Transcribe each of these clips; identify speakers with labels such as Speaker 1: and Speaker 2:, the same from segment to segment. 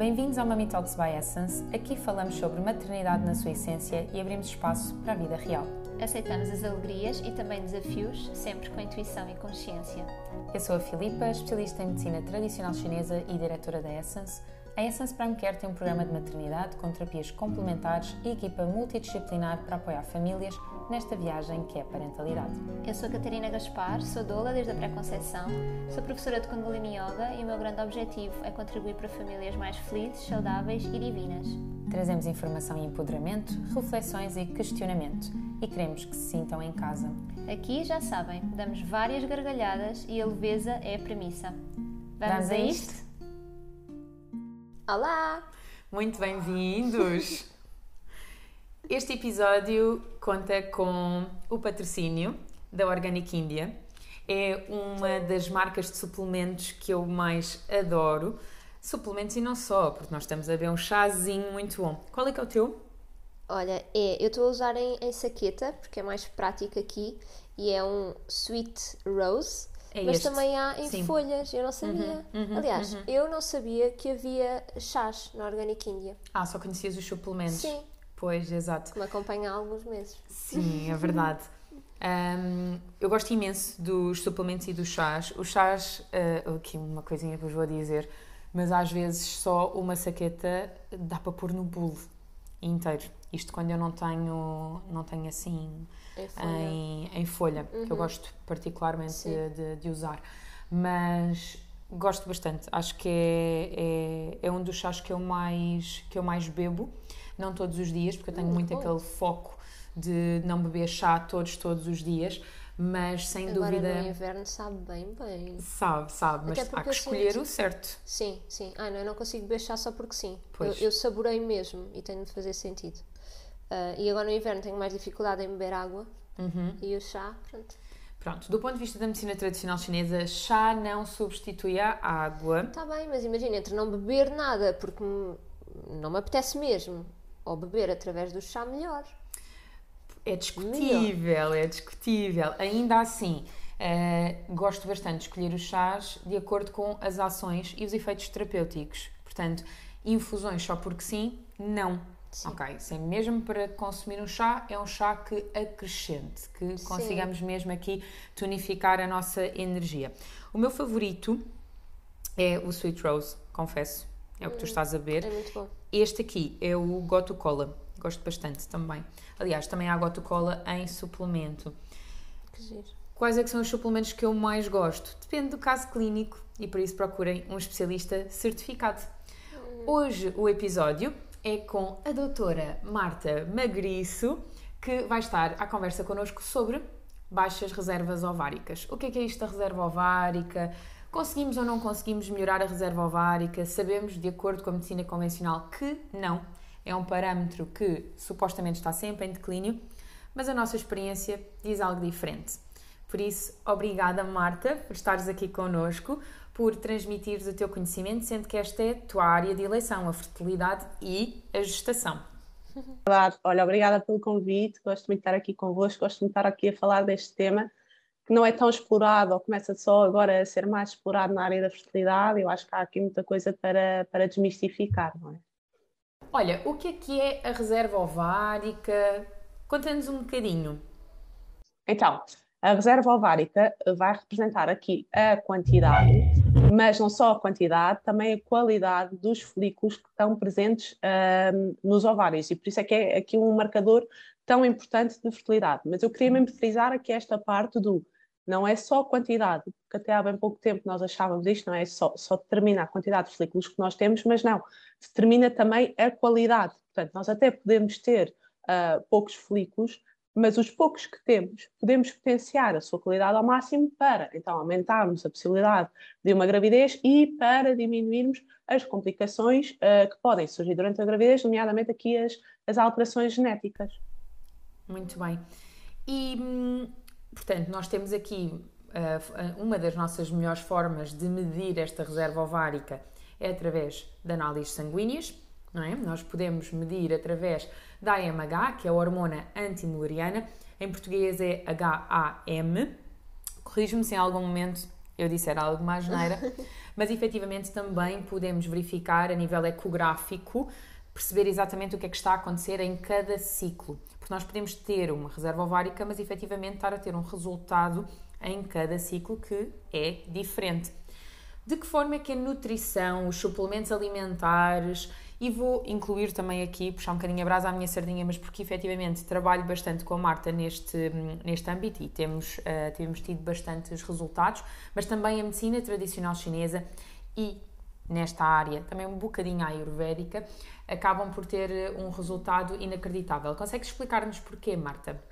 Speaker 1: Bem-vindos ao Mami Talks by Essence. Aqui falamos sobre maternidade na sua essência e abrimos espaço para a vida real.
Speaker 2: Aceitamos as alegrias e também desafios, sempre com intuição e consciência.
Speaker 1: Eu sou a Filipa, especialista em medicina tradicional chinesa e diretora da Essence. A Essence Prime Care tem um programa de maternidade com terapias complementares e equipa multidisciplinar para apoiar famílias nesta viagem que é a parentalidade.
Speaker 2: Eu sou a Catarina Gaspar, sou doula desde a pré-conceição, sou professora de Kundalini Yoga e o meu grande objetivo é contribuir para famílias mais felizes, saudáveis e divinas.
Speaker 1: Trazemos informação e empoderamento, reflexões e questionamento e queremos que se sintam em casa.
Speaker 2: Aqui, já sabem, damos várias gargalhadas e a leveza é a premissa. Vamos,
Speaker 1: Vamos a isto?
Speaker 2: Olá!
Speaker 1: Muito bem-vindos! Este episódio conta com o patrocínio da Organic India. É uma das marcas de suplementos que eu mais adoro. Suplementos e não só, porque nós estamos a ver um chazinho muito bom. Qual é que é o teu?
Speaker 2: Olha, é, eu estou a usar em, em saqueta, porque é mais prático aqui, e é um Sweet Rose.
Speaker 1: É
Speaker 2: mas
Speaker 1: este.
Speaker 2: também há em
Speaker 1: Sim.
Speaker 2: folhas, eu não sabia.
Speaker 1: uhum,
Speaker 2: Aliás, eu não sabia que havia chás na Organic India.
Speaker 1: Ah, só conhecias os suplementos?
Speaker 2: Sim.
Speaker 1: Pois, exato.
Speaker 2: Que me acompanha há alguns meses.
Speaker 1: Sim, é verdade. Hum, eu gosto imenso dos suplementos e dos chás. Os chás, uh, aqui uma coisinha que vos vou dizer, mas às vezes só uma saqueta dá para pôr no bolo inteiro. Isto quando eu não tenho, não tenho assim
Speaker 2: Em folha.
Speaker 1: em, em folha, que eu gosto particularmente de- de usar. Mas gosto bastante. Acho que é, é, é um dos chás que eu mais, que eu mais bebo. Não todos os dias, porque eu tenho
Speaker 2: Hum,
Speaker 1: muito aquele foco de não beber chá todos, todos os dias. Mas sem
Speaker 2: Agora
Speaker 1: dúvida.
Speaker 2: no inverno sabe bem, bem.
Speaker 1: Sabe, sabe, mas há que
Speaker 2: eu
Speaker 1: escolher
Speaker 2: sinto-
Speaker 1: o certo.
Speaker 2: Sim, sim. Ah, não, eu não consigo beber chá só porque sim. Eu,
Speaker 1: Pois.
Speaker 2: eu saborei mesmo e tem de fazer sentido. Ah, e agora no inverno tenho mais dificuldade em beber água.
Speaker 1: Uhum.
Speaker 2: E o chá, pronto.
Speaker 1: Pronto, do ponto de vista da medicina tradicional chinesa, chá não substitui a água.
Speaker 2: Está bem, mas imagina, entre não beber nada porque me- não me apetece mesmo, ou beber através do chá, melhor.
Speaker 1: É discutível, é discutível. Ainda assim, eh, gosto bastante de escolher os chás de acordo com as ações e os efeitos terapêuticos. Portanto, infusões só porque sim, não. Ok, se é mesmo para consumir um chá, é um chá que acrescente, que consigamos mesmo aqui tonificar a nossa energia. O meu favorito é o Sweet Rose, confesso. É o que tu estás a ver.
Speaker 2: É muito bom.
Speaker 1: Este aqui é o Gotu Cola. Gosto bastante também. Aliás, também há Gotu Cola em suplemento.
Speaker 2: Que giro.
Speaker 1: Quais é que são os suplementos que eu mais gosto? Depende do caso clínico e por isso procurem um especialista certificado. Hoje o episódio é com a doutora Marta Magriço, que vai estar à conversa connosco sobre baixas reservas ováricas. O que é que é isto da reserva ovárica? Conseguimos ou não conseguimos melhorar a reserva ovárica? Sabemos, de acordo com a medicina convencional, que não. É um parâmetro que supostamente está sempre em declínio, mas a nossa experiência diz algo diferente. Por isso, obrigada Marta por estares aqui connosco, por transmitires o teu conhecimento, sendo que esta é a tua área de eleição, a fertilidade e a gestação.
Speaker 3: Verdade. Olha, obrigada pelo convite. Gosto muito de estar aqui convosco. Gosto muito de estar aqui a falar deste tema que não é tão explorado ou começa só agora a ser mais explorado na área da fertilidade. Eu acho que há aqui muita coisa para, para desmistificar, não é?
Speaker 1: Olha, o que é que é a reserva ovárica? Conta-nos um bocadinho.
Speaker 3: Então, a reserva ovárica vai representar aqui a quantidade, mas não só a quantidade, também a qualidade dos folículos que estão presentes ahm, nos ovários. E por isso é que é aqui um marcador tão importante de fertilidade. Mas eu queria mesmo frisar aqui esta parte do não é só a quantidade, porque até há bem pouco tempo nós achávamos isto, não é só, só determina a quantidade de folículos que nós temos, mas não, determina também a qualidade. Portanto, nós até podemos ter ah, poucos folículos, mas os poucos que temos, podemos potenciar a sua qualidade ao máximo para, então, aumentarmos a possibilidade de uma gravidez e para diminuirmos as complicações ah, que podem surgir durante a gravidez, nomeadamente aqui as, as alterações genéticas.
Speaker 1: Muito bem. E, hum, portanto, nós temos aqui ah, uma das nossas melhores formas de medir esta reserva ovárica é através de análises sanguíneas, não é? Nós podemos medir através da AMH, que é a hormona antimuleriana, em português é HAM. Corrijo-me se em algum momento eu disser algo mais geneira, mas efetivamente também podemos verificar a nível ecográfico, perceber exatamente o que é que está a acontecer em cada ciclo. Porque nós podemos ter uma reserva ovárica, mas efetivamente estar a ter um resultado em cada ciclo que é diferente. De que forma é que a nutrição, os suplementos alimentares, e vou incluir também aqui, puxar um bocadinho a brasa à minha sardinha, mas porque efetivamente trabalho bastante com a Marta neste, neste âmbito e temos, uh, temos tido bastantes resultados, mas também a medicina tradicional chinesa e nesta área, também um bocadinho ayurvédica, acabam por ter um resultado inacreditável. Consegues explicar-nos porquê, Marta?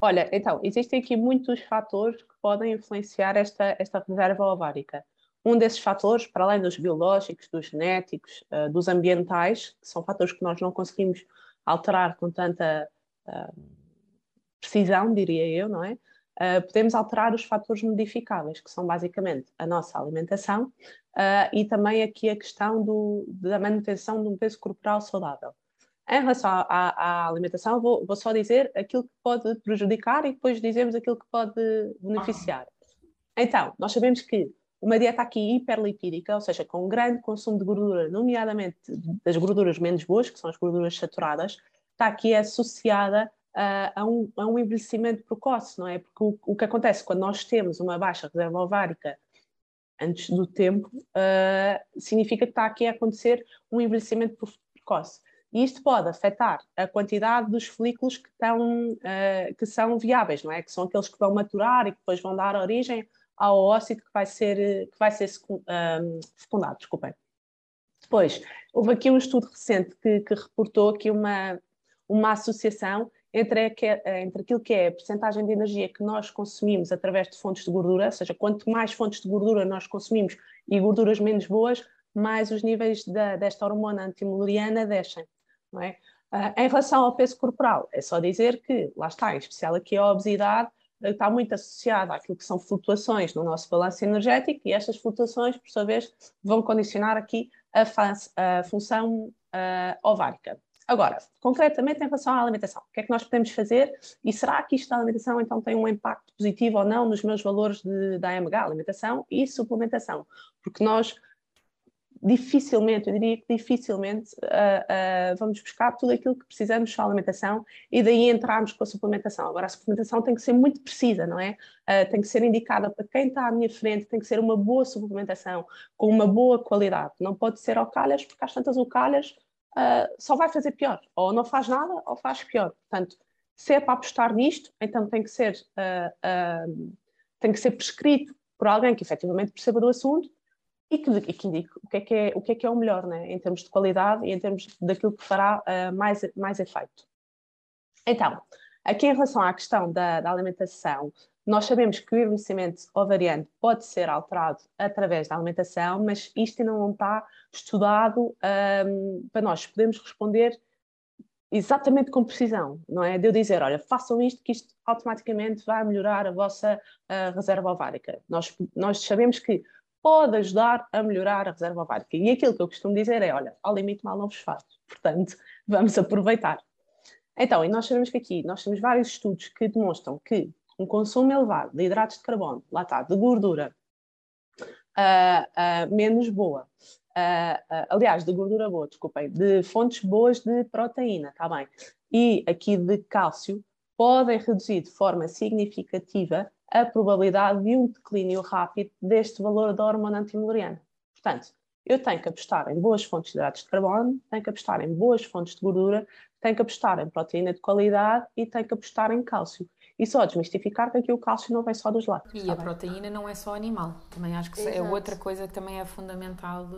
Speaker 3: Olha, então, existem aqui muitos fatores que podem influenciar esta, esta reserva ovárica. Um desses fatores, para além dos biológicos, dos genéticos, uh, dos ambientais, que são fatores que nós não conseguimos alterar com tanta uh, precisão, diria eu, não é? Uh, podemos alterar os fatores modificáveis, que são basicamente a nossa alimentação e também aqui a questão do, da manutenção de um peso corporal saudável. Em relação à, à alimentação, vou, vou, só dizer aquilo que pode prejudicar e depois dizemos aquilo que pode beneficiar. Então, nós sabemos que uma dieta aqui hiperlipídica, ou seja, com grande consumo de gordura, nomeadamente das gorduras menos boas, que são as gorduras saturadas, está aqui associada uh, a, um, a, um, envelhecimento precoce, não é? Porque o, o, que acontece quando nós temos uma baixa reserva ovárica antes do tempo, uh, significa que está aqui a acontecer um envelhecimento precoce. E isto pode afetar a quantidade dos folículos que, estão, uh, que são viáveis, não é? Que são aqueles que vão maturar e que depois vão dar origem ao ócito que vai ser, que vai ser um, fecundado. Desculpem. Depois, houve aqui um estudo recente que, que reportou aqui uma, uma associação entre, a, entre aquilo que é a percentagem de energia que nós consumimos através de fontes de gordura, ou seja, quanto mais fontes de gordura nós consumimos e gorduras menos boas, mais os níveis da, desta hormona antimuleriana descem. Não é? Uh, em relação ao peso corporal, é só dizer que, lá está, em especial aqui a obesidade, está muito associada àquilo que são flutuações no nosso balanço energético e estas flutuações, por sua vez, vão condicionar aqui a, a função uh, ovárica. Agora, concretamente em relação à alimentação, o que é que nós podemos fazer e será que isto da alimentação então tem um impacto positivo ou não nos meus valores de, da AMH, alimentação e suplementação? Porque nós dificilmente, eu diria que dificilmente uh, uh, vamos buscar tudo aquilo que precisamos para a alimentação e daí entrarmos com a suplementação. Agora, a suplementação tem que ser muito precisa, não é? Uh, tem que ser indicada para quem está à minha frente, tem que ser uma boa suplementação, com uma boa qualidade. Não pode ser ao calhas, porque às tantas o calhas só vai fazer pior. Ou não faz nada, ou faz pior. Portanto, se é para apostar nisto, então tem que ser, tem que ser prescrito por alguém que efetivamente perceba do assunto e que, e que indique o que, é que é, o que é que é o melhor, né? em termos de qualidade e em termos daquilo que fará uh, mais, mais efeito. Então, aqui em relação à questão da, da, alimentação, nós sabemos que o envelhecimento ovariano pode ser alterado através da alimentação, mas isto ainda não está estudado um, para nós podermos responder exatamente com precisão, não é? De eu dizer, olha, façam isto que isto automaticamente vai melhorar a vossa uh, reserva ovárica. Nós, nós sabemos que pode ajudar a melhorar a reserva ovárica. E aquilo que eu costumo dizer é: olha, ao limite mal não vos faz. Portanto, vamos aproveitar. Então, e nós sabemos que aqui nós temos vários estudos que demonstram que um consumo elevado de hidratos de carbono, lá está, de gordura uh, uh, menos boa, uh, aliás, de gordura boa, desculpem, de fontes boas de proteína, está bem, e aqui de cálcio, podem reduzir de forma significativa a probabilidade de um declínio rápido deste valor da hormona antimileriana. Portanto, eu tenho que apostar em boas fontes de hidratos de carbono, tenho que apostar em boas fontes de gordura, tenho que apostar em proteína de qualidade e tenho que apostar em cálcio. E só desmistificar que aqui o cálcio não vem só dos lácteos.
Speaker 1: E a bem? proteína não é só animal. Também acho que é Exato. é outra coisa que também é fundamental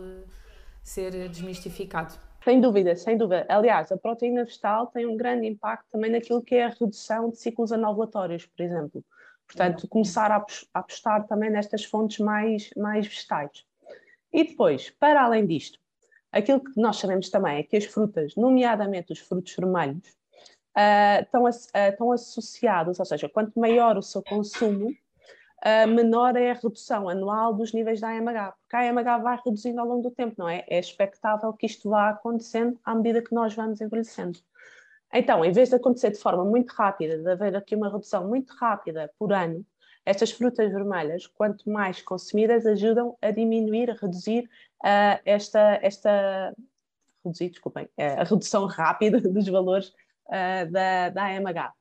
Speaker 1: ser desmistificado.
Speaker 3: Sem dúvida, sem dúvida. Aliás, a proteína vegetal tem um grande impacto também naquilo que é a redução de ciclos anovulatórios, por exemplo. Portanto, começar a apostar também nestas fontes mais, mais vegetais. E depois, para além disto, aquilo que nós sabemos também é que as frutas, nomeadamente os frutos vermelhos, estão, uh, estão associados, ou seja, quanto maior o seu consumo, uh, menor é a redução anual dos níveis da AMH, porque a AMH vai reduzindo ao longo do tempo, não é? É expectável que isto vá acontecendo à medida que nós vamos envelhecendo. Então, em vez de acontecer de forma muito rápida, de haver aqui uma redução muito rápida por ano, Estas frutas vermelhas, quanto mais consumidas, ajudam a diminuir, a reduzir uh, esta, esta reduzir, desculpem, a redução rápida dos valores uh, da, da AMH.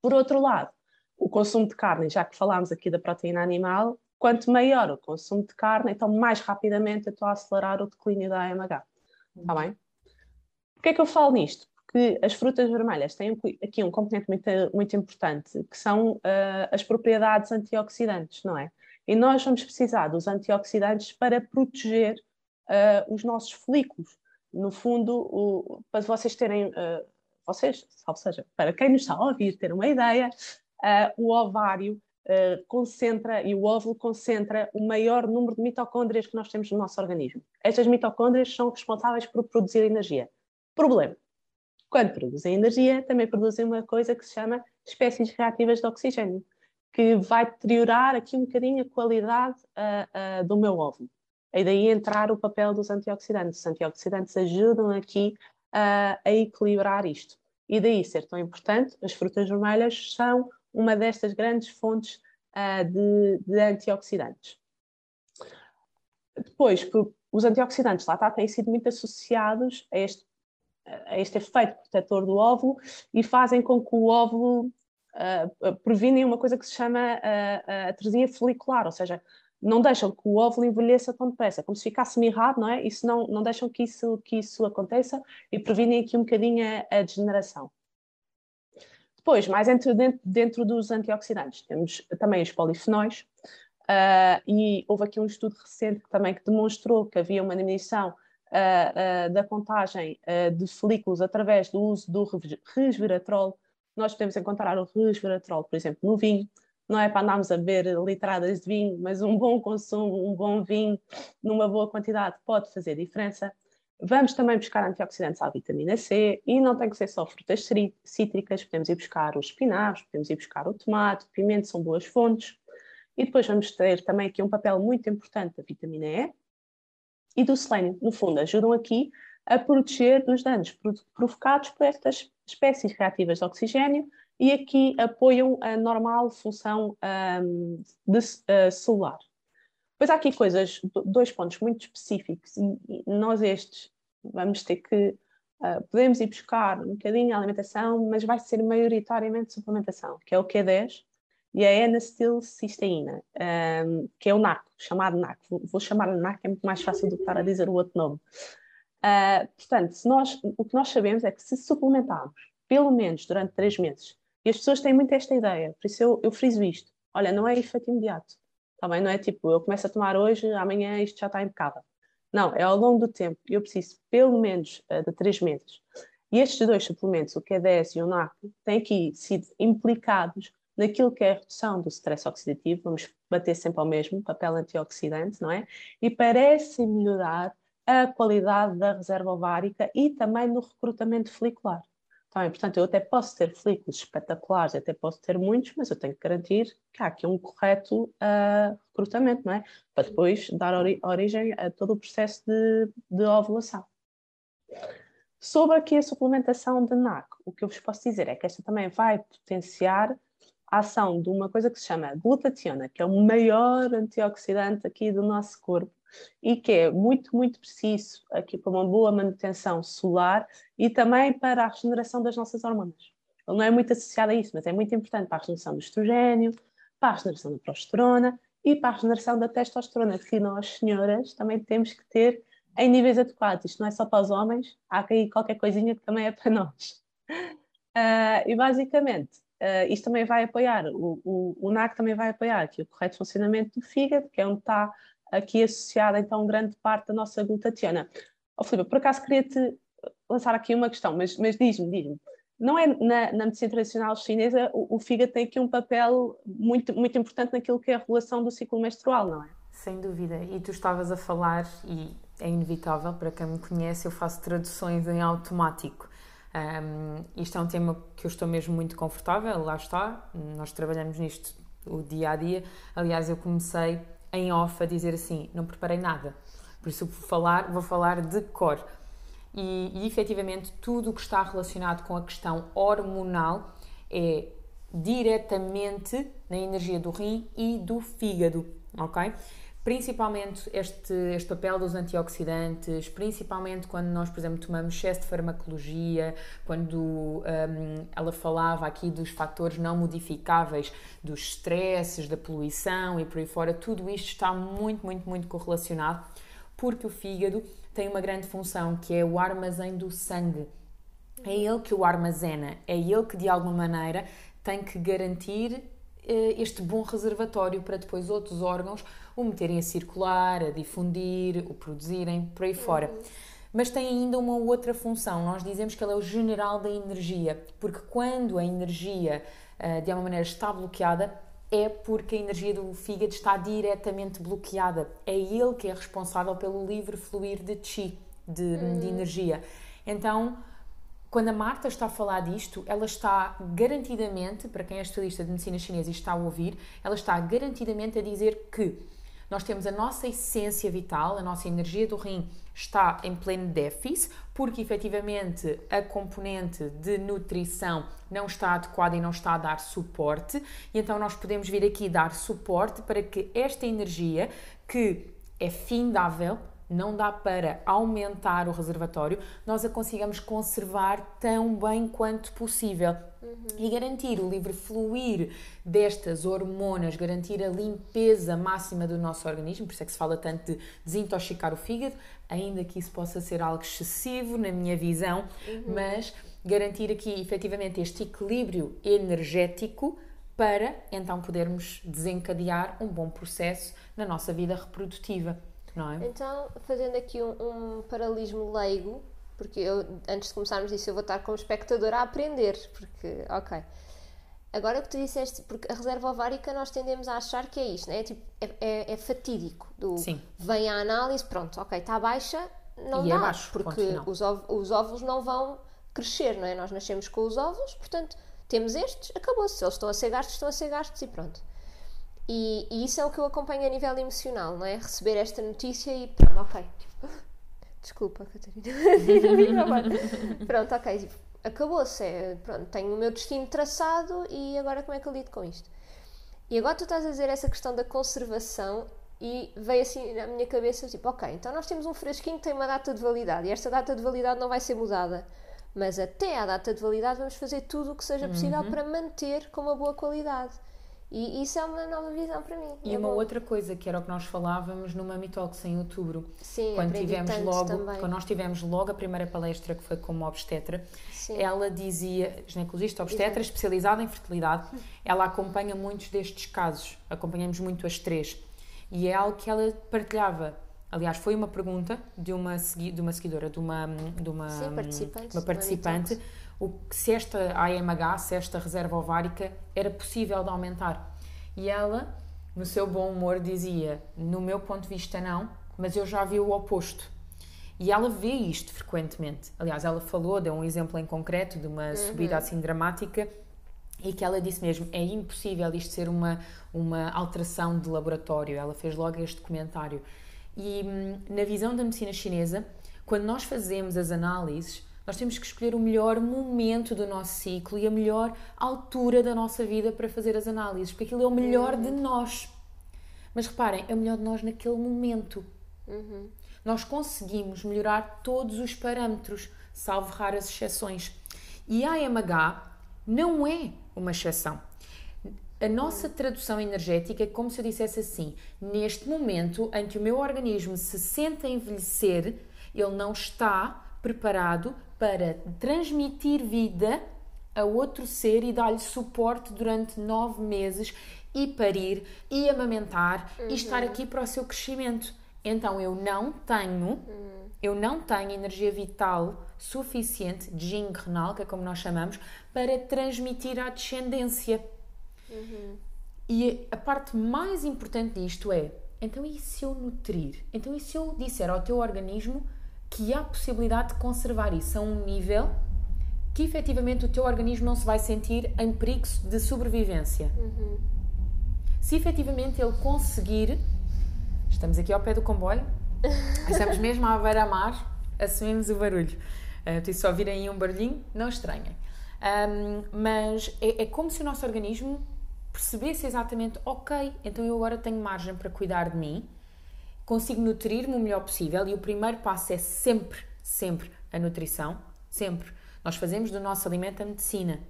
Speaker 3: Por outro lado, o consumo de carne, já que falámos aqui da proteína animal, quanto maior o consumo de carne, então mais rapidamente eu estou a acelerar o declínio da AMH. Está bem? Porquê é que eu falo nisto? Porque as frutas vermelhas têm aqui um componente muito, muito importante, que são uh, as propriedades antioxidantes, não é? E nós vamos precisar dos antioxidantes para proteger uh, os nossos folículos. No fundo, o, para vocês terem, uh, vocês, ou seja, para quem nos está a ouvir ter uma ideia, o ovário Uh, concentra e o óvulo concentra o maior número de mitocôndrias que nós temos no nosso organismo. Estas mitocôndrias são responsáveis por produzir energia. Problema: quando produzem energia, também produzem uma coisa que se chama espécies reativas de oxigênio, que vai deteriorar aqui um bocadinho a qualidade uh, uh, do meu óvulo. E daí entrar o papel dos antioxidantes. Os antioxidantes ajudam aqui uh, a equilibrar isto. E daí ser tão importante, as frutas vermelhas são uma destas grandes fontes de, de, antioxidantes. Depois, os antioxidantes lá está, têm sido muito associados a este a este efeito protetor do óvulo e fazem com que o óvulo uh, uma coisa que se chama uh, a atresia folicular, ou seja, não deixam que o óvulo envelheça tão depressa, como se ficasse mirrado, não é? Isso não, não deixam que isso, que isso aconteça e previnem aqui um bocadinho a, a degeneração. Depois, mais dentro, dentro, dos antioxidantes, temos também os polifenóis, uh, e houve aqui um estudo recente também que demonstrou que havia uma diminuição uh, uh, da contagem de folículos através do uso do resveratrol. Nós podemos encontrar o resveratrol, por exemplo, no vinho. Não é para andarmos a beber litradas de vinho, mas um bom consumo, um bom vinho, numa boa quantidade, pode fazer diferença. Vamos também buscar antioxidantes à vitamina C e não tem que ser só frutas cítricas, podemos ir buscar os espinafres, podemos ir buscar o tomate, pimento, são boas fontes. E depois vamos ter também aqui um papel muito importante da vitamina E, e do selênio. No fundo, ajudam aqui a proteger dos danos provocados por estas espécies reativas de oxigênio e aqui apoiam a normal função um, de, uh, celular. Depois há aqui coisas, dois pontos muito específicos e, nós estes vamos ter que, uh, podemos ir buscar um bocadinho a alimentação, mas vai ser maioritariamente suplementação, que é o Q10 e a N-acetilcisteína, um, que é o NAC, chamado NAC. Vou, vou chamar de NAC, é muito mais fácil do que estar a dizer o outro nome. Uh, portanto, nós, o que nós sabemos é que se suplementarmos, pelo menos durante três meses, e as pessoas têm muito esta ideia, por isso eu, eu friso isto, olha, não é efeito imediato, também não é tipo, eu começo a tomar hoje, amanhã isto já está impecável. Não, é ao longo do tempo, eu preciso pelo menos uh, de três meses. E estes dois suplementos, o Q10 e o NAC, têm aqui sido implicados naquilo que é a redução do stress oxidativo, vamos bater sempre ao mesmo, papel antioxidante, não é? E parece melhorar a qualidade da reserva ovárica e também no recrutamento folicular. Também, portanto, eu até posso ter folículos espetaculares, até posso ter muitos, mas eu tenho que garantir que há aqui um correto uh, recrutamento, não é? Para depois dar ori origem a todo o processo de, de ovulação. Sobre aqui a suplementação de NAC, o que eu vos posso dizer é que esta também vai potenciar a ação de uma coisa que se chama glutationa, que é o maior antioxidante aqui do nosso corpo e que é muito, muito preciso aqui para uma boa manutenção solar e também para a regeneração das nossas hormonas. Ele não é muito associado a isso, mas é muito importante para a regeneração do estrogênio, para a regeneração da progesterona e para a regeneração da testosterona, que nós, senhoras, também temos que ter em níveis adequados. Isto não é só para os homens, há aqui qualquer coisinha que também é para nós. Uh, e basicamente, uh, isto também vai apoiar, o, o, o, NAC também vai apoiar aqui o correto funcionamento do fígado, que é onde está aqui associada então grande parte da nossa glutationa. Oh, Filipe, por acaso queria-te lançar aqui uma questão, mas, mas diz-me, diz-me, não é na, na, medicina tradicional chinesa o, o, fígado tem aqui um papel muito, muito importante naquilo que é a regulação do ciclo menstrual, não é?
Speaker 1: Sem dúvida, e tu estavas a falar, e é inevitável, para quem me conhece, eu faço traduções em automático. Um, isto é um tema que eu estou mesmo muito confortável, lá está, nós trabalhamos nisto o dia a dia. Aliás, eu comecei em off a dizer assim: não preparei nada, por isso vou falar, vou falar de cor. E, e efetivamente, tudo o que está relacionado com a questão hormonal é diretamente na energia do rim e do fígado, ok? Principalmente este, este papel dos antioxidantes, principalmente quando nós, por exemplo, tomamos excesso de farmacologia, quando um, ela falava aqui dos fatores não modificáveis, dos stresses, da poluição e por aí fora, tudo isto está muito, muito, muito correlacionado, porque o fígado tem uma grande função que é o armazém do sangue. É ele que o armazena, é ele que de alguma maneira tem que garantir eh, este bom reservatório para depois outros órgãos o meterem a circular, a difundir, o produzirem, por aí fora. Uhum. Mas tem ainda uma outra função. Nós dizemos que ele é o general da energia, porque quando a energia eh, de alguma maneira está bloqueada, é porque a energia do fígado está diretamente bloqueada. É ele que é responsável pelo livre fluir de chi, de, uhum. de energia. Então, quando a Marta está a falar disto, ela está garantidamente, para quem é estudista de medicina chinesa e está a ouvir, ela está garantidamente a dizer que nós temos a nossa essência vital, a nossa energia do rim está em pleno déficit, porque efetivamente a componente de nutrição não está adequada e não está a dar suporte, e então nós podemos vir aqui dar suporte para que esta energia, que é findável, não dá para aumentar o reservatório, nós a consigamos conservar tão bem quanto possível uhum. e garantir o livre fluir destas hormonas, garantir a limpeza máxima do nosso organismo, por isso é que se fala tanto de desintoxicar o fígado, ainda que isso possa ser algo excessivo na minha visão, uhum. mas garantir aqui efetivamente este equilíbrio energético para então podermos desencadear um bom processo na nossa vida reprodutiva não é?
Speaker 2: Então, fazendo aqui um, um paralelismo leigo, porque eu, antes de começarmos isso, eu vou estar como espectador a aprender, porque, ok. Agora que tu disseste, porque a reserva ovárica nós tendemos a achar que é isto, né? é, tipo, é, é, é fatídico. Do, Sim. Vem a análise, pronto, ok, está baixa, não e é dá, é baixo, porque os, os óvulos não vão crescer, não é? Nós nascemos com os óvulos, portanto, temos estes, acabou-se. Se eles estão a ser gastos, estão a ser gastos e pronto. E, e, isso é o que eu acompanho a nível emocional, não é? Receber esta notícia e pronto, ok. Desculpa, Catarina. pronto, ok. Acabou-se. É, pronto, tenho o meu destino traçado e agora como é que eu lido com isto? E agora tu estás a dizer essa questão da conservação e veio assim na minha cabeça, tipo, ok, então nós temos um fresquinho que tem uma data de validade e esta data de validade não vai ser mudada. Mas até à data de validade vamos fazer tudo o que seja possível uhum. para manter com uma boa qualidade. E isso é uma nova visão para mim.
Speaker 1: E
Speaker 2: é
Speaker 1: uma
Speaker 2: bom.
Speaker 1: outra coisa que era o que nós falávamos no Mami Talks em outubro. Sim, quando tivemos logo, também. quando nós tivemos logo a primeira palestra que foi como obstetra, Sim. ela dizia, ginecologista obstetra Exato. especializada em fertilidade, ela acompanha muitos destes casos, acompanhamos muito as três. E é algo que ela partilhava. Aliás, foi uma pergunta de uma, de uma seguidora, de uma, de uma,
Speaker 2: Sim, participante,
Speaker 1: uma participante o, se esta AMH, se esta reserva ovárica era possível de aumentar. E ela, no seu bom humor, dizia: No meu ponto de vista, não, mas eu já vi o oposto. E ela vê isto frequentemente. Aliás, ela falou, deu um exemplo em concreto de uma uhum. subida assim dramática e que ela disse mesmo: é impossível isto ser uma, uma alteração de laboratório. Ela fez logo este comentário. E hum, na visão da medicina chinesa, quando nós fazemos as análises, nós temos que escolher o melhor momento do nosso ciclo e a melhor altura da nossa vida para fazer as análises, porque aquilo é o melhor uhum. de nós. Mas reparem, é o melhor de nós naquele momento. Uhum. Nós conseguimos melhorar todos os parâmetros, salvo raras exceções. E a AMH não é uma exceção. A nossa tradução energética é como se eu dissesse assim: neste momento em que o meu organismo se sente a envelhecer, ele não está preparado para transmitir vida a outro ser e dar-lhe suporte durante nove meses e parir e amamentar uhum. e estar aqui para o seu crescimento. Então eu não tenho, uhum. eu não tenho energia vital suficiente, de renal, que é como nós chamamos, para transmitir à descendência. Uhum. E a parte mais importante disto é, então e se eu nutrir? Então e se eu disser ao teu organismo que há possibilidade de conservar isso a um nível que efetivamente o teu organismo não se vai sentir em perigo de sobrevivência. Uhum. Se efetivamente ele conseguir, estamos aqui ao pé do comboio, estamos mesmo à beira-mar, assumimos o barulho. Uh, se só ouvirem aí um barulhinho, não estranhem. Um, mas é, é como se o nosso organismo percebesse exatamente, ok, então eu agora tenho margem para cuidar de mim, consigo nutrir-me o melhor possível e o primeiro passo é sempre, sempre a nutrição, sempre. Nós fazemos do nosso alimento a medicina.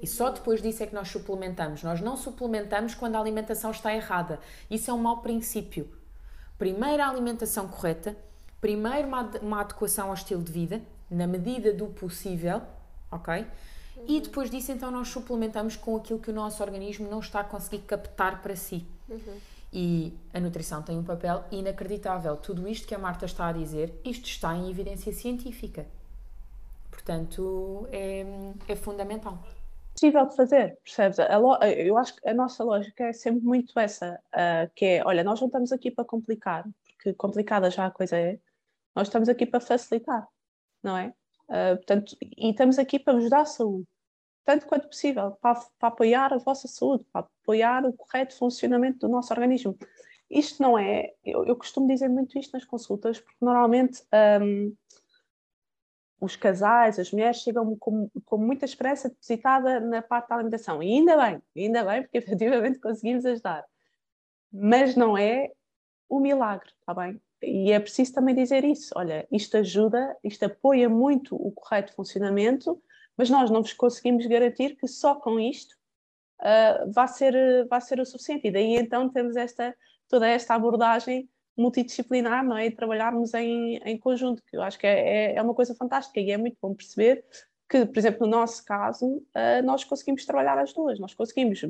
Speaker 1: E só depois disso é que nós suplementamos. Nós não suplementamos quando a alimentação está errada. Isso é um mau princípio. Primeiro a alimentação correta, primeiro uma, uma adequação ao estilo de vida, na medida do possível, ok? E depois disso, então, nós suplementamos com aquilo que o nosso organismo não está a conseguir captar para si.
Speaker 2: Uhum.
Speaker 1: E a nutrição tem um papel inacreditável. Tudo isto que a Marta está a dizer, isto está em evidência científica. Portanto, é, é fundamental.
Speaker 3: Possível de fazer, percebes? eu acho que a nossa lógica é sempre muito essa, uh, que é, olha, nós não estamos aqui para complicar, porque complicada já a coisa é, nós estamos aqui para facilitar, não é? Uh, portanto, e estamos aqui para vos dar saúde, tanto quanto possível, para, para, apoiar a vossa saúde, para apoiar o correto funcionamento do nosso organismo. Isto não é, eu, eu costumo dizer muito isto nas consultas, porque normalmente um, os casais, as mulheres chegam com, com muita esperança depositada na parte da alimentação. E ainda bem, ainda bem, porque efetivamente conseguimos ajudar. Mas não é o milagre, está bem? E é preciso também dizer isso. Olha, isto ajuda, isto apoia muito o correto funcionamento, mas nós não vos conseguimos garantir que só com isto uh, vai, ser, vai ser o suficiente. E daí então temos esta, toda esta abordagem multidisciplinar, não é? E trabalharmos em, em conjunto, que eu acho que é, é, é uma coisa fantástica e é muito bom perceber que, por exemplo, no nosso caso, uh, nós conseguimos trabalhar as duas, nós conseguimos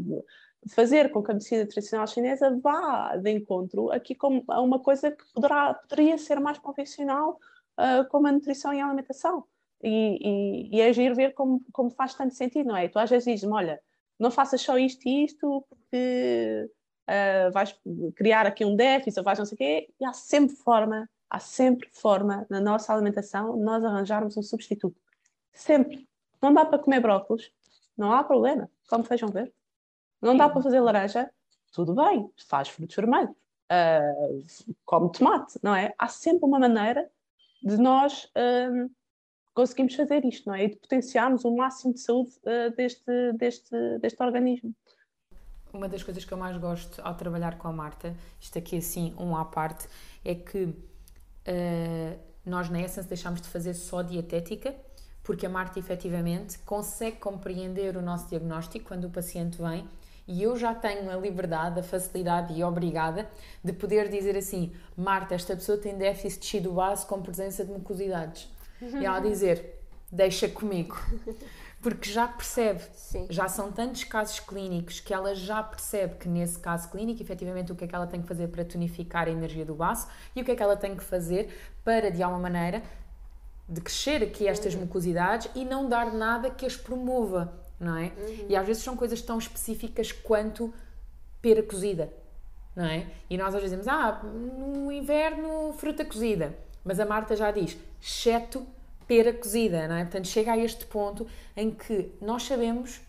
Speaker 3: fazer com que a medicina tradicional chinesa vá de encontro aqui com uma coisa que poderá, poderia ser mais convencional, uh, como a nutrição e a alimentação. E, e, e é ver como, como faz tanto sentido, não é? Tu às vezes dizes-me, olha, não faças só isto e isto, porque uh, vais criar aqui um déficit ou vais não sei o quê, e há sempre forma, há sempre forma na nossa alimentação de nós arranjarmos um substituto. Sempre. Não dá para comer brócolis, não há problema, come feijão verde. Não dá para fazer laranja, tudo bem, faz frutos vermelhos, uh, come tomate, não é? Há sempre uma maneira de nós uh, conseguirmos fazer isto, não é? E de potenciarmos o máximo de saúde uh, deste, deste, deste organismo
Speaker 1: uma das coisas que eu mais gosto ao trabalhar com a Marta, isto aqui assim, um à parte, é que uh, nós na Essence deixámos de fazer só dietética, porque a Marta efetivamente consegue compreender o nosso diagnóstico quando o paciente vem e eu já tenho a liberdade, a facilidade e obrigada de poder dizer assim: Marta, esta pessoa tem déficit de tecido base com presença de mucosidades. E ela dizer: Deixa comigo porque já percebe, Sim. já são tantos casos clínicos que ela já percebe que nesse caso clínico, efetivamente, o que é que ela tem que fazer para tonificar a energia do baço e o que é que ela tem que fazer para, de alguma maneira, de crescer aqui estas uhum. mucosidades e não dar nada que as promova, não é? Uhum. E às vezes são coisas tão específicas quanto pera cozida, não é? E nós às vezes dizemos, ah, no inverno fruta cozida, mas a Marta já diz, exceto pera cozida, não é? Portanto, chega a este ponto em que nós sabemos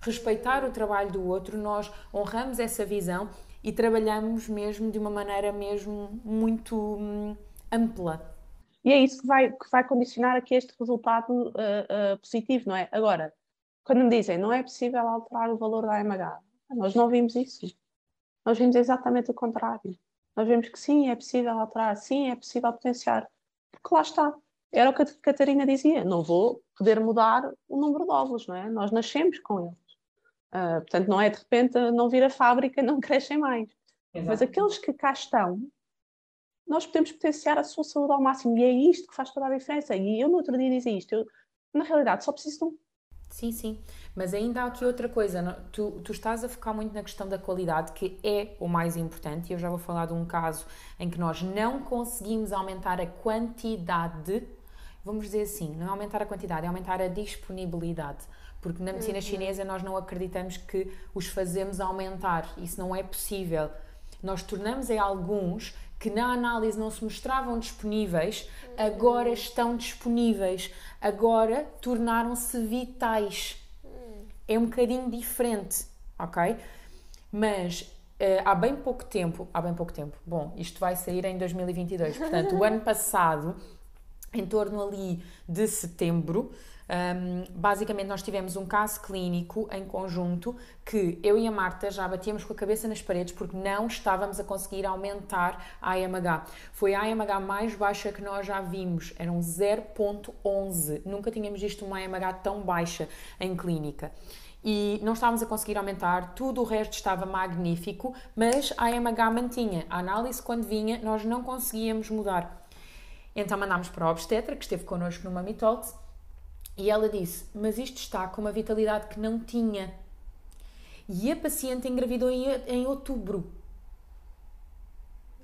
Speaker 1: respeitar o trabalho do outro, nós honramos essa visão e trabalhamos mesmo de uma maneira mesmo muito hum, ampla.
Speaker 3: E é isso que vai, que vai condicionar aqui este resultado uh, uh, positivo, não é? Agora, quando me dizem não é possível alterar o valor da AMH, nós não vimos isso. Nós vimos exatamente o contrário. Nós vemos que sim, é possível alterar, sim, é possível potenciar. Porque lá está, era o que a Catarina dizia, não vou poder mudar o número de óvulos, não é? Nós nascemos com eles. Uh, portanto, não é de repente não vir a fábrica, não crescem mais. Exato. Mas aqueles que cá estão, nós podemos potenciar a sua saúde ao máximo e é isto que faz toda a diferença. E eu no outro dia dizia isto, eu, na realidade só preciso de um.
Speaker 1: Sim, sim. Mas ainda há aqui outra coisa. Tu, tu estás a focar muito na questão da qualidade, que é o mais importante. E eu já vou falar de um caso em que nós não conseguimos aumentar a quantidade vamos dizer assim, não é aumentar a quantidade, é aumentar a disponibilidade. Porque na medicina uhum. chinesa nós não acreditamos que os fazemos aumentar. Isso não é possível. Nós tornamos em alguns que na análise não se mostravam disponíveis, uhum. agora estão disponíveis, agora tornaram-se vitais. Uhum. É um bocadinho diferente, ok? Mas uh, há bem pouco tempo, há bem pouco tempo, bom, isto vai sair em 2022, portanto, o ano passado em torno ali de setembro. Um, basicamente, nós tivemos um caso clínico em conjunto que eu e a Marta já batíamos com a cabeça nas paredes porque não estávamos a conseguir aumentar a AMH. Foi a AMH mais baixa que nós já vimos, eram 0,11. Nunca tínhamos visto uma AMH tão baixa em clínica e não estávamos a conseguir aumentar, tudo o resto estava magnífico, mas a AMH mantinha. A análise, quando vinha, nós não conseguíamos mudar. Então mandámos para a obstetra, que esteve connosco no Mami e ela disse: Mas isto está com uma vitalidade que não tinha. E a paciente engravidou em, em outubro.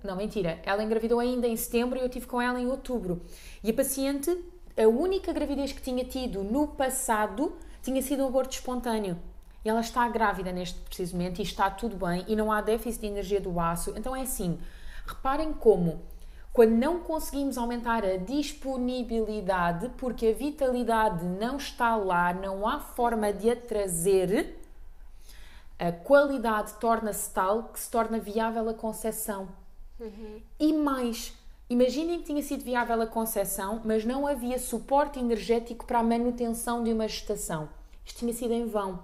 Speaker 1: Não, mentira. Ela engravidou ainda em setembro e eu tive com ela em outubro. E a paciente, a única gravidez que tinha tido no passado, tinha sido um aborto espontâneo. E ela está grávida neste preciso momento e está tudo bem e não há déficit de energia do aço. Então é assim. Reparem como quando não conseguimos aumentar a disponibilidade, porque a vitalidade não está lá, não há forma de a trazer, a qualidade torna-se tal que se torna viável a concepção. Uhum. E mais, imaginem que tinha sido viável a concepção, mas não havia suporte energético para a manutenção de uma gestação. Isto tinha sido em vão.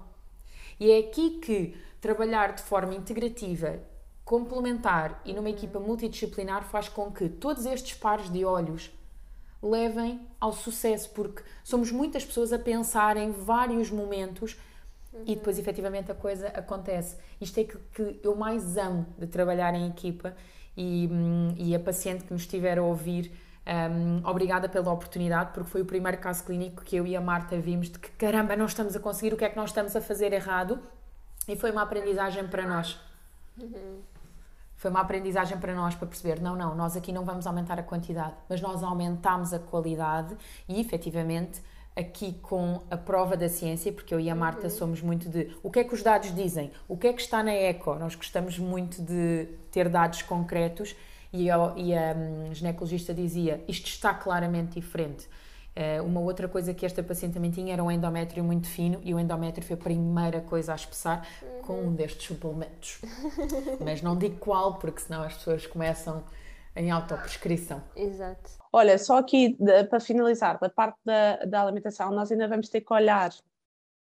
Speaker 1: E é aqui que trabalhar de forma integrativa complementar e numa equipa multidisciplinar faz com que todos estes pares de olhos levem ao sucesso, porque somos muitas pessoas a pensar em vários momentos uhum. e depois efetivamente a coisa acontece. Isto é que, que eu mais amo de trabalhar em equipa e, hum, e a paciente que nos estiver a ouvir. Um, obrigada pela oportunidade, porque foi o primeiro caso clínico que eu e a Marta vimos de que caramba, não estamos a conseguir, o que é que nós estamos a fazer errado, e foi uma aprendizagem para nós. Uhum foi uma aprendizagem para nós para perceber, não, não, nós aqui não vamos aumentar a quantidade, mas nós aumentamos a qualidade e efetivamente aqui com a prova da ciência, porque eu e a Marta uhum. somos muito de o que é que os dados dizem, o que é que está na eco, nós gostamos muito de ter dados concretos e a, e a um, ginecologista dizia isto está claramente diferente. Uh, uma outra coisa que esta paciente também tinha era um endométrio muito fino e o endométrio foi a primeira coisa a espessar uhum. com um destes suplementos. Mas não digo qual, porque senão as pessoas começam em autoprescrição.
Speaker 2: Exato.
Speaker 3: Olha, só aqui de, para finalizar, da parte da, da alimentação, nós ainda vamos ter que olhar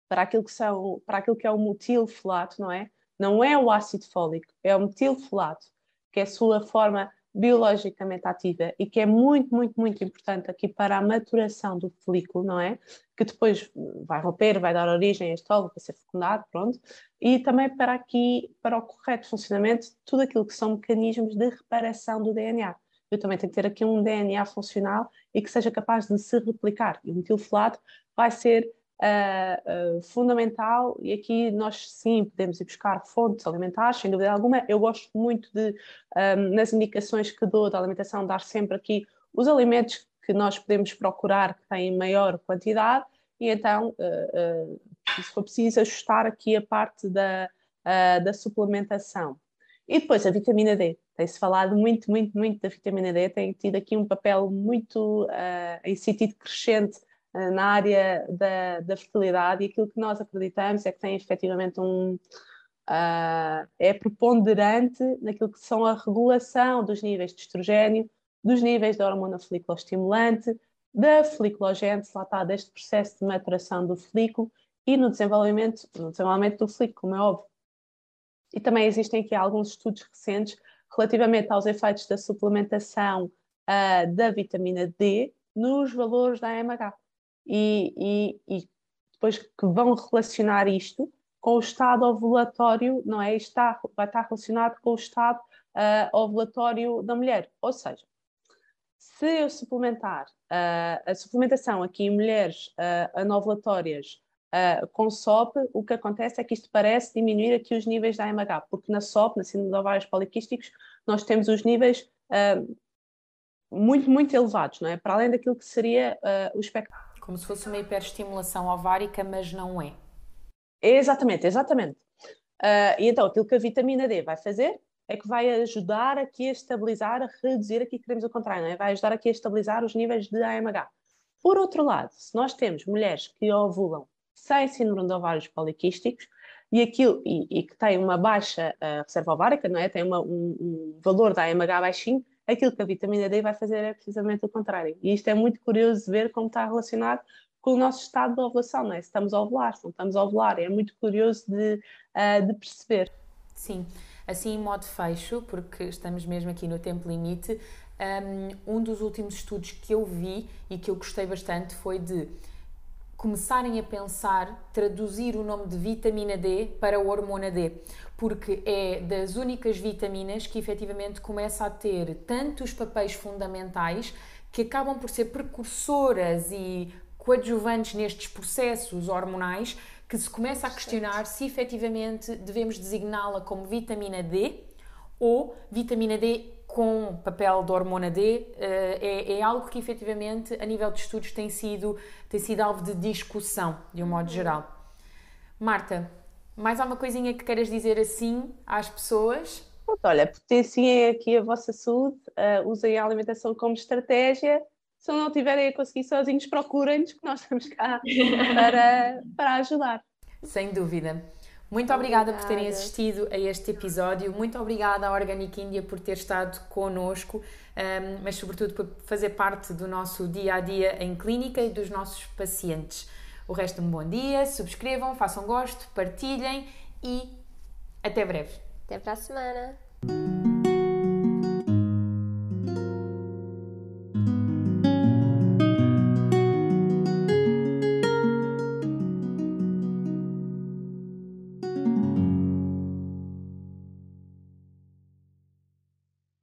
Speaker 3: para aquilo que, são, para aquilo que é o metilfolato, não é? Não é o ácido fólico, é o metilfolato, que é a sua forma biologicamente ativa e que é muito, muito, muito importante aqui para a maturação do folículo, não é? Que depois vai romper, vai dar origem a este óvulo para ser fecundado, pronto. E também para aqui, para o correto funcionamento tudo aquilo que são mecanismos de reparação do DNA. Eu também tenho que ter aqui um DNA funcional e que seja capaz de se replicar. E o metilfolato vai ser uh, uh, fundamental e aqui nós sim podemos ir buscar fontes alimentares, sem dúvida alguma. Eu gosto muito de, um, nas indicações que dou da alimentação, dar sempre aqui os alimentos que nós podemos procurar que têm maior quantidade e então, uh, se for preciso, ajustar aqui a parte da, da suplementação. E depois a vitamina D. Tem-se falado muito, muito, muito da vitamina D, tem tido aqui um papel muito uh, em sentido crescente na área da, da, fertilidade e aquilo que nós acreditamos é que tem efetivamente um. Uh, é preponderante naquilo que são a regulação dos níveis de estrogênio, dos níveis da hormona foliculoestimulante, da foliculogênese, lá está, deste processo de maturação do folículo e no desenvolvimento, no desenvolvimento do folículo, como é óbvio. E também existem aqui alguns estudos recentes relativamente aos efeitos da suplementação uh, da vitamina D nos valores da AMH e, e, e depois que vão relacionar isto com o estado ovulatório, não é? Está, vai estar relacionado com o estado uh, ovulatório da mulher. Ou seja, se eu suplementar uh, a suplementação aqui em mulheres uh, anovulatórias uh, com SOP, o que acontece é que isto parece diminuir aqui os níveis da AMH, porque na SOP, na síndrome de ovários poliquísticos, nós temos os níveis muito, muito elevados, não é? Para além daquilo que seria o espectro
Speaker 1: como se fosse uma hiperestimulação ovárica, mas não é.
Speaker 3: Exatamente, exatamente. Uh, e então, aquilo que a vitamina D vai fazer é que vai ajudar aqui a estabilizar, a reduzir, aqui queremos o contrário, é? vai ajudar aqui a estabilizar os níveis de AMH. Por outro lado, se nós temos mulheres que ovulam sem síndrome de ovários poliquísticos e, aquilo, e, e que têm uma baixa uh, reserva ovárica, não é? tem uma, um, um valor da AMH baixinho, aquilo que a vitamina D vai fazer é precisamente o contrário. E isto é muito curioso ver como está relacionado com o nosso estado de ovulação, não é? Se estamos a ovular, se não estamos a ovular, é muito curioso de, uh, de perceber.
Speaker 1: Sim, assim em modo fecho, porque estamos mesmo aqui no tempo limite, um, um dos últimos estudos que eu vi e que eu gostei bastante foi de começarem a pensar traduzir o nome de vitamina D para hormona D, porque é das únicas vitaminas que efetivamente começa a ter tantos papéis fundamentais que acabam por ser precursoras e coadjuvantes nestes processos hormonais que se começa a questionar se efetivamente devemos designá-la como vitamina D ou vitamina D com papel de hormona D eh, é, é, algo que efetivamente a nível de estudos tem sido, tem sido alvo de discussão, de um modo geral. Marta, mais alguma coisinha que queiras dizer assim às pessoas?
Speaker 3: Olha, potenciem aqui a vossa saúde, uh, usem a alimentação como estratégia. Se não tiverem a conseguir sozinhos, procurem-nos, que nós estamos cá para, para ajudar.
Speaker 1: Sem dúvida. Muito obrigada, obrigada, por terem assistido a este episódio. Muito obrigada à Organic India por ter estado connosco, um, mas sobretudo por fazer parte do nosso dia a dia em clínica e dos nossos pacientes. O resto, um bom dia, subscrevam, façam gosto, partilhem e até breve.
Speaker 2: Até para a semana.